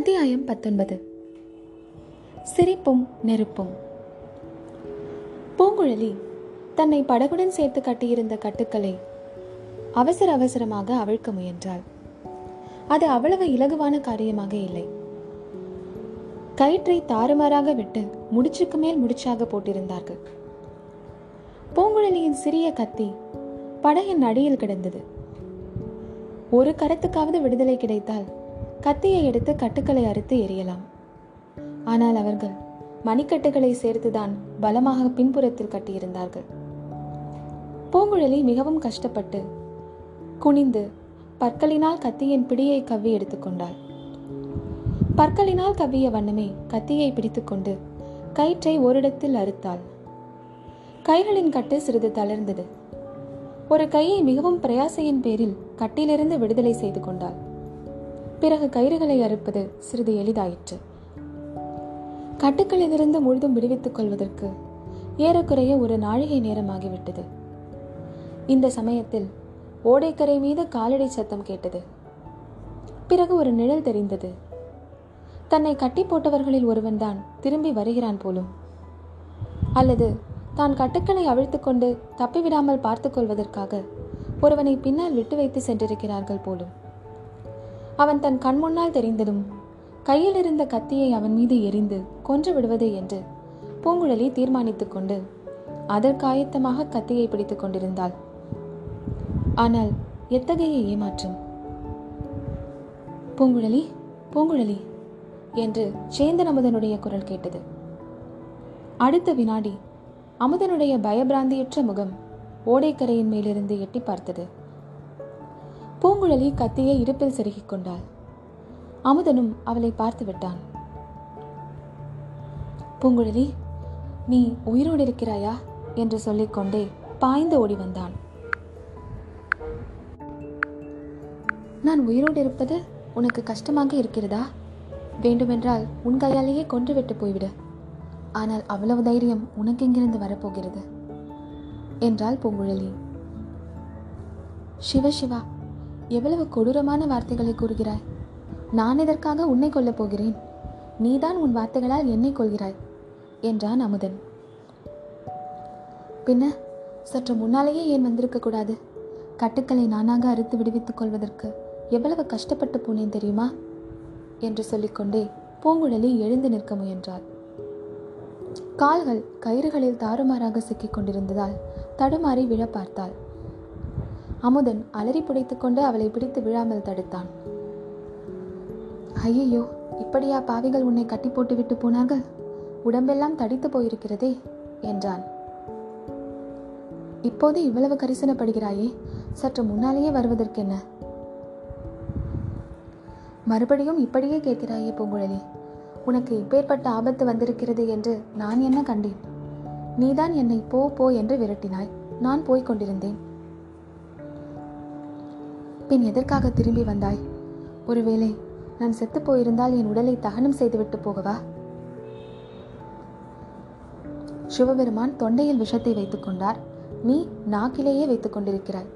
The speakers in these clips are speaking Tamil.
அத்தியாயம் பத்தொன்பது. சிரிப்பும் நெருப்பும். பூங்குழலி தன்னை படகுடன் சேர்த்து கட்டியிருந்த கட்டுக்களை அவசர அவசரமாக அவிழ்க்க முயன்றாள். அது அவ்வளவு இலகுவான காரியமாக இல்லை. கயிற்றை தாறுமாறாக விட்டு முடிச்சுக்கு மேல் முடிச்சாக போட்டிருந்தார்கள். பூங்குழலியின் சிறிய கத்தி படகின் அடியில் கிடந்தது. ஒரு கரத்துக்காவது விடுதலை கிடைத்தால் கத்தியை எடுத்து கட்டுக்களை அறுத்து எரியலாம் ஆனால் அவர்கள் மணிக்கட்டுகளை சேர்த்துதான் பலமாக பின்புறத்தில் கட்டியிருந்தார்கள். பூங்குழலி மிகவும் கஷ்டப்பட்டு குனிந்து பற்களினால் கத்தியின் பிடியை கவ்வி எடுத்துக்கொண்டாள் பற்களினால் கவ்விய வண்ணமே கத்தியை பிடித்துக்கொண்டு கயிற்றை ஓரிடத்தில் அறுத்தாள். கைகளின் கட்டு சிறிது தளர்ந்தது. ஒரு கையை மிகவும் பிரயாசையின் பேரில் கட்டிலிருந்து விடுதலை செய்து கொண்டாள். பிறகு கயிறுகளை அறுப்பது சிறிது எளிதாயிற்று. கட்டுக்களிலிருந்து முழுதும் விடுவித்துக் கொள்வதற்கு ஏறக்குறைய ஒரு நாழிகை நேரமாகிவிட்டது. இந்த சமயத்தில் ஓடைக்கரை மீது காலடி சத்தம் கேட்டது. பிறகு ஒரு நிழல் தெரிந்தது. தன்னை கட்டி போட்டவர்களில் ஒருவன்தான் திரும்பி வருகிறான் போலும். அல்லது தான் கட்டுக்களை அவிழ்த்துக்கொண்டு தப்பிவிடாமல் பார்த்துக் கொள்வதற்காக ஒருவனை பின்னால் விட்டு வைத்து சென்றிருக்கிறார்கள் போலும். அவன் தன் கண் முன்னால் தெரிந்ததும் கையில் இருந்த கத்தியை அவன் மீது எரிந்து கொன்று விடுவது என்று பூங்குழலி தீர்மானித்துக் கொண்டு அதற்காயத்தமாக கத்தியை பிடித்துக் கொண்டிருந்தாள். ஆனால் எத்தகைய ஏமாற்றம்? பூங்குழலி பூங்குழலி என்று சேந்தன் அமுதனுடைய குரல் கேட்டது. அடுத்த வினாடி அமுதனுடைய பயபிராந்தியற்ற முகம் ஓடைக்கரையின் மேலிருந்து எட்டி பார்த்தது. பூங்குழலி கத்தியை இடுப்பில் செருகிக் கொண்டாள். அமுதனும் அவளை பார்த்து விட்டான். பூங்குழலி நீ உயிரோடு இருக்கிறாயா? என்று சொல்லிக்கொண்டே பாய்ந்து ஓடி வந்தான். நான் உயிரோடு இருப்பது உனக்கு கஷ்டமாக இருக்கிறதா? வேண்டுமென்றால் உன் கையாலேயே கொன்றுவிட்டு போய்விடு. ஆனால் அவ்வளவு தைரியம் உனக்கு எங்கிருந்து வரப்போகிறது? என்றாள் பூங்குழலி. சிவ சிவா எவ்வளவு கொடூரமான வார்த்தைகளை கூறுகிறாய்? நான் எதற்காக உன்னை கொல்லப் போகிறேன்? நீதான் உன் வார்த்தைகளால் என்னை கொள்கிறாய் என்றான் அமுதன். பின்ன சற்று முன்னாலேயே ஏன் வந்திருக்கக்கூடாது கட்டுக்களை நானாக அறுத்து விடுவித்துக் கொள்வதற்கு எவ்வளவு கஷ்டப்பட்டு போனேன் தெரியுமா? என்று சொல்லிக்கொண்டே பூங்குழலி எழுந்து நிற்க முயன்றாள். கால்கள் கயிறுகளில் தாறுமாறாக சிக்கிக் கொண்டிருந்ததால் தடுமாறி விழ பார்த்தாள். அமுதன் அலறி புடைத்துக்கொண்டு அவளை பிடித்து விழாமல் தடுத்தான். ஐயையோ இப்படியா பாவிகள் உன்னை கட்டி போட்டு விட்டு போனார்கள்? உடம்பெல்லாம் தடித்து போயிருக்கிறதே என்றான். இப்போது இவ்வளவு கரிசனப்படுகிறாயே சற்று முன்னாலேயே வருவதற்கென்ன? மறுபடியும் இப்படியே கேட்கிறாயே பூங்குழலி உனக்கு இப்பேற்பட்ட ஆபத்து வந்திருக்கிறது என்று நான் என்ன கண்டேன்? நீதான் என்னை போ போ என்று விரட்டினாய். நான் போய்க் கொண்டிருந்தேன். பின் எதற்காக திரும்பி வந்தாய்? ஒருவேளை நான் செத்து போயிருந்தால் என் உடலை தகனம் செய்துவிட்டு போகவா? சிவபெருமான் தொண்டையில் விஷத்தை வைத்துக் கொண்டார். நீ நாக்கிலேயே வைத்துக் கொண்டிருக்கிறாய்.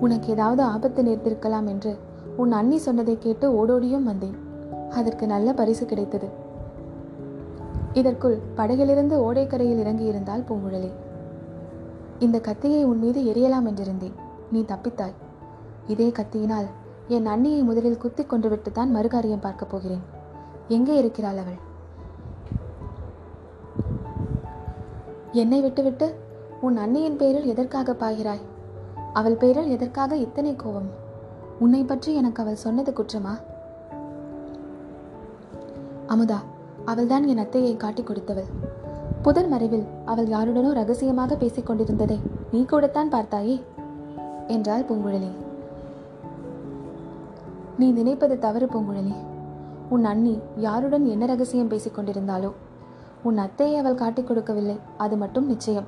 உனக்கு ஏதாவது ஆபத்து நேர்ந்திருக்கலாம் என்று உன் அண்ணி சொன்னதை கேட்டு ஓடோடியும் வந்தேன். அதற்கு நல்ல பரிசு கிடைத்தது. இதற்குள் படகிலிருந்து ஓடைக்கரையில் இறங்கியிருந்தால் பூங்குழலி. இந்த கத்தியை உன் மீது எரியலாம் என்றிருந்தேன். நீ தப்பித்தாய். இதே கத்தியினால் என் அண்ணியை முதலில் குத்திக் கொண்டு விட்டுத்தான் மறுகாரியம் பார்க்கப் போகிறேன். எங்கே இருக்கிறாள் அவள்? என்னை விட்டுவிட்டு உன் அண்ணியின் பேரில் எதற்காக பாய்கிறாய்? அவள் பேரில் எதற்காக இத்தனை கோபம்? உன்னை பற்றி எனக்கு அவள் சொன்னது குற்றமா? அமுதா அவள்தான் என் அத்தையை காட்டிக் கொடுத்தவள். புதர் மறைவில் அவள் யாருடனோ ரகசியமாக பேசிக் கொண்டிருந்ததை நீ கூடத்தான் பார்த்தாயே? என்றாள் பூங்குழலி. நீ நினைப்பது தவறு பூங்குழலி. உன் அண்ணி யாருடன் என்ன ரகசியம் பேசிக் கொண்டிருந்தாலோ உன் அத்தையை அவள் காட்டிக் கொடுக்கவில்லை. அது மட்டும் நிச்சயம்.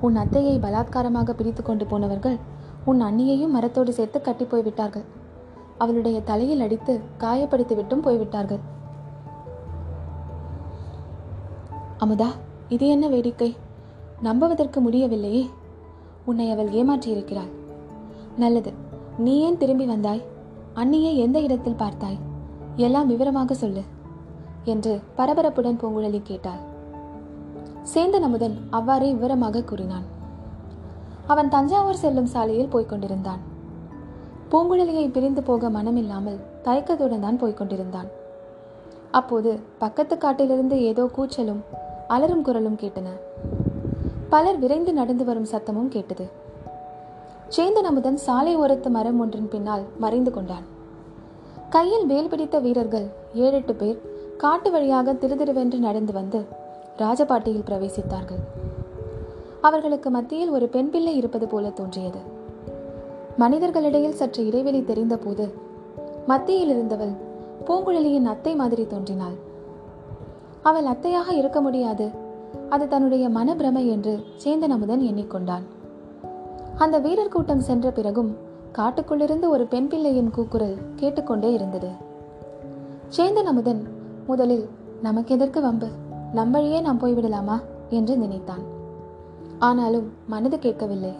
உன் அத்தையை பலாத்காரமாக பிடித்து கொண்டு போனவர்கள் உன் அண்ணியையும் மரத்தோடு சேர்த்து கட்டி போய்விட்டார்கள் அவளுடைய தலையில் அடித்து காயப்படுத்தி விட்டும் போய்விட்டார்கள் அமுதா இது என்ன வேடிக்கை? நம்புவதற்கு முடியவில்லையே. உன்னை அவள் ஏமாற்றியிருக்கிறாள். நல்லது. நீ ஏன் திரும்பி வந்தாய்? அண்ணியை எந்த இடத்தில் பார்த்தாய்? எல்லாம் விவரமாக சொல்லு என்று பரபரப்புடன் பூங்குழலி கேட்டாள். சேந்தன் அமுதன் அவ்வாறே விவரமாக கூறினான். அவன் தஞ்சாவூர் செல்லும் சாலையில் போய்க் கொண்டிருந்தான். பூங்குழலியை பிரிந்து போக மனமில்லாமல் தயக்கத்துடன் தான் போய்க் கொண்டிருந்தான். அப்போது பக்கத்து காட்டிலிருந்து ஏதோ கூச்சலும் அலறும் குரலும் கேட்டன. பலர் விரைந்து நடந்து வரும் சத்தமும் கேட்டது. சேந்தன் அமுதன் சாலை ஓரத்து மரம் ஒன்றின் பின்னால் மறைந்து கொண்டான். கையில் வேல் பிடித்த வீரர்கள் ஏழெட்டு பேர் காட்டு வழியாக திருதிருவென்று நடந்து வந்து ராஜபாட்டியில் பிரவேசித்தார்கள். அவர்களுக்கு மத்தியில் ஒரு பெண் பிள்ளை இருப்பது போல தோன்றியது. மனிதர்களிடையில் சற்று இடைவெளி தெரிந்தபோது மத்தியில் இருந்தவள் பூங்குழலியின் அத்தை மாதிரி தோன்றினாள். அவள் அத்தையாக இருக்க முடியாது அது தன்னுடைய மனப்பிரமை என்று சேந்தன் அமுதன் எண்ணிக்கொண்டான். அந்த வீரர் கூட்டம் சென்ற பிறகும் காட்டுக்குள்ளிருந்து ஒரு பெண் பிள்ளையின் கூக்குரல் கேட்டுக்கொண்டே இருந்தது. சேந்தன் அமுதன் முதலில் நமக்கு எதற்கு வம்பு? நம் வழியே நாம் போய்விடலாமா? என்று நினைத்தான். ஆனாலும் மனது கேட்கவில்லை.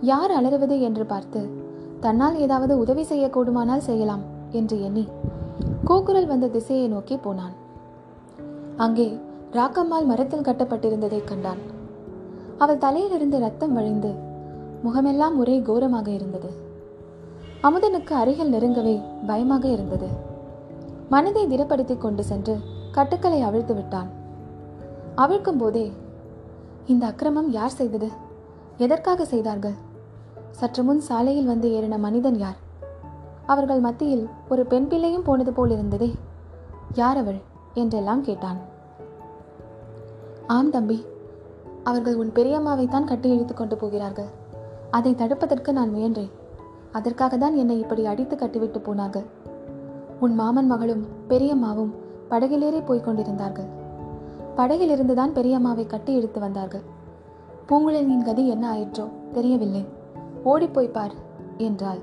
யார் அலறுவது? என்று பார்த்து தன்னால் ஏதாவது உதவி செய்யக்கூடுமானால் செய்யலாம் என்று எண்ணி கூக்குரல் வந்த திசையை நோக்கி போனான். அங்கே ராக்கம்மாள் மரத்தில் கட்டப்பட்டிருந்ததைக் கண்டான். அவள் தலையிலிருந்து ரத்தம் வழிந்து முகமெல்லாம் ஒரே கோரமாக இருந்தது. அமுதனுக்கு அருகில் நெருங்கவே பயமாக இருந்தது. மனதை திடப்படுத்திக் கொண்டு சென்று கட்டுக்களை அவிழ்த்து விட்டான். அவிழ்க்கும் போதே இந்த அக்கிரமம் யார் செய்தது? எதற்காக செய்தார்கள்? சற்று முன் சாலையில் வந்து ஏறின மனிதன் யார்? அவர்கள் மத்தியில் ஒரு பெண் பிள்ளையும் போனது போல் இருந்ததே யார் அவள்? என்றெல்லாம் கேட்டான். ஆம் தம்பி அவர்கள் உன் பெரியம்மாவைத்தான் கட்டி இழுத்து கொண்டு போகிறார்கள். அதை தடுப்பதற்கு நான் முயன்றேன். அதற்காக தான் என்னை இப்படி அடித்து கட்டிவிட்டு போனார்கள். உன் மாமன் மகளும் பெரியம்மாவும் படகிலேறி போய்க் கொண்டிருந்தார்கள். படகிலிருந்து தான் பெரியம்மாவை கட்டி எடுத்து வந்தார்கள். பூங்குழலியின் கதி என்ன ஆயிற்றோ தெரியவில்லை. ஓடிப்போய் பார் என்றாள்.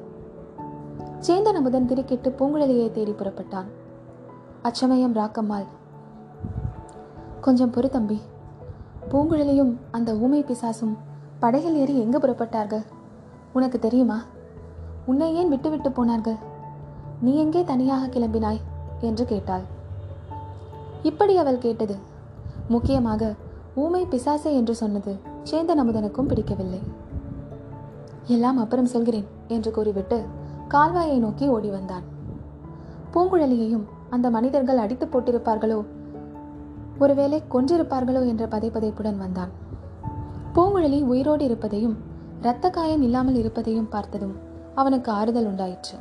சேந்தன் அமுதன் திருக்கிட்டு பூங்குழலியை தேடி புறப்பட்டான். அச்சமயம் ராக்கம்மாள் கொஞ்சம் பொறு தம்பி. பூங்குழலியும் அந்த ஊமை பிசாசும் படகில் ஏறி எங்கு புறப்பட்டார்கள்? உனக்கு தெரியுமா? உன்னை ஏன் விட்டுவிட்டு போனார்கள்? நீ எங்கே தனியாக கிளம்பினாய்? என்று கேட்டாள். இப்படி அவள் கேட்டது. முக்கியமாக ஊமை பிசாசை என்று சொன்னது சேந்தன் அமுதனுக்கும் பிடிக்கவில்லை. எல்லாம் அப்புறம் சொல்கிறேன் என்று கூறிவிட்டு கால்வாயை நோக்கி ஓடி வந்தான். பூங்குழலியையும் அந்த மனிதர்கள் அடித்து போட்டிருப்பார்களோ? ஒருவேளை கொன்றிருப்பார்களோ? என்ற பதைப்பதைப்புடன் வந்தான். பூங்குழலி உயிரோடு இருப்பதையும் இரத்த காயம் இல்லாமல் இருப்பதையும் பார்த்ததும் அவனுக்கு ஆறுதல் உண்டாயிற்று.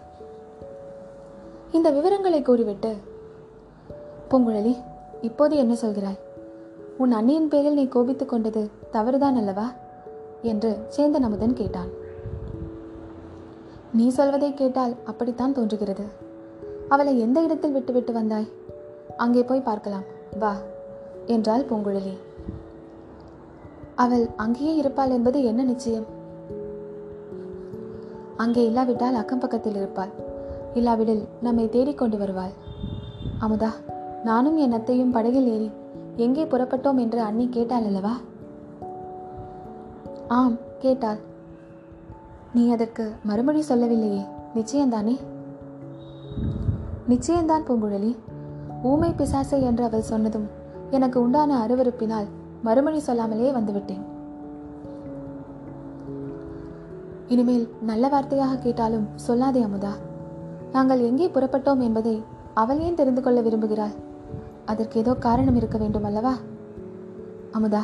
இந்த விவரங்களை கூறிவிட்டு பூங்குழலி இப்போது என்ன சொல்கிறாய்? உன் அண்ணியின் பேரில் நீ கோபித்துக் கொண்டது தவறுதான் அல்லவா? என்று சேந்தன் அமுதன் கேட்டான். நீ சொல்வதை கேட்டால் அப்படித்தான் தோன்றுகிறது. அவளை எந்த இடத்தில் விட்டுவிட்டு வந்தாய்? அங்கே போய் பார்க்கலாம். வா என்றாள் பூங்குழலி. அவள் அங்கேயே இருப்பாள் என்பது என்ன நிச்சயம்? அங்கே இல்லாவிட்டால் அக்கம் பக்கத்தில் இருப்பாள். இல்லாவிடில் நம்மை தேடிக்கொண்டு வருவாள். அமுதா நானும் என் அத்தையும் படகில் ஏறி எங்கே புறப்பட்டோம் என்று அண்ணி கேட்டாள் அல்லவா? ஆம் கேட்டாள். நீ அதற்கு மறுமொழி சொல்லவில்லையே நிச்சயம்தானே? நிச்சயம்தான் பூங்குழலி. ஊமை பிசாசை என்று அவள் சொன்னதும் எனக்கு உண்டான அருவறுப்பினால் மறுமொழி சொல்லாமலே வந்துவிட்டேன். இனிமேல் நல்ல வார்த்தையாக கேட்டாலும் சொல்லாதே அமுதா. நாங்கள் எங்கே புறப்பட்டோம் என்பதை அவள் ஏன் தெரிந்து கொள்ள விரும்புகிறாள்? அதற்கு ஏதோ காரணம் இருக்க வேண்டும் அல்லவா? அமுதா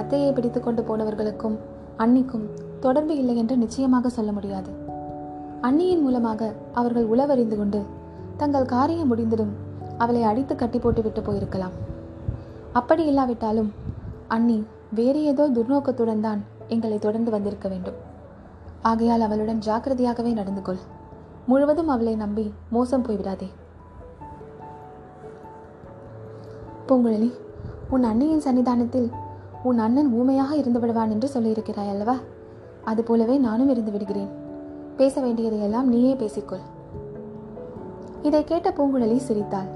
அத்தையை பிடித்து கொண்டு போனவர்களுக்கும் அன்னிக்கும் தொடர்பு இல்லை என்று நிச்சயமாக சொல்ல முடியாது. அன்னியின் மூலமாக அவர்கள் உளவறிந்து கொண்டு தங்கள் காரியம் முடிந்ததும் அவளை அடித்து கட்டி போட்டு விட்டு போயிருக்கலாம். அப்படி இல்லாவிட்டாலும் அண்ணி வேறு ஏதோ துர்நோக்கத்துடன் தான் எங்களை தொடர்ந்து வந்திருக்க வேண்டும். ஆகையால் அவளுடன் ஜாக்கிரதையாகவே நடந்து கொள். முழுவதும் அவளை நம்பி மோசம் போய்விடாதே. பூங்குழலி உன் அண்ணியின் சன்னிதானத்தில் உன் அண்ணன் ஊமையாக இருந்து விடுவான் என்று சொல்லியிருக்கிறாய் அல்லவா? அதுபோலவே நானும் இருந்து விடுகிறேன். பேச வேண்டியதையெல்லாம் நீயே பேசிக்கொள். இதை கேட்ட பூங்குழலி சிரித்தாள்.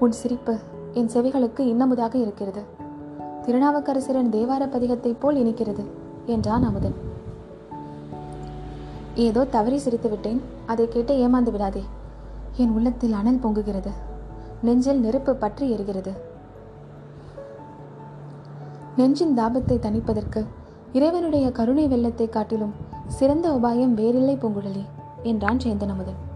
உன் சிரிப்பு என் செவிகளுக்கு இன்னமுதாக இருக்கிறது. திருநாவுக்கரசரின் தேவார பதிகத்தைப் போல் இனிக்கிறது என்றான் அமுதன். ஏதோ தவறி சிரித்து விட்டேன். அதை கேட்டு ஏமாந்து விடாதே. என் உள்ளத்தில் அனல் பொங்குகிறது. நெஞ்சில் நெருப்பு பற்றி எரிகிறது. நெஞ்சின் தாபத்தை தணிப்பதற்கு இறைவனுடைய கருணை வெள்ளத்தை காட்டிலும் சிறந்த உபாயம் வேறில்லை பூங்குழலி என்றான் சேந்தன் அமுதன்.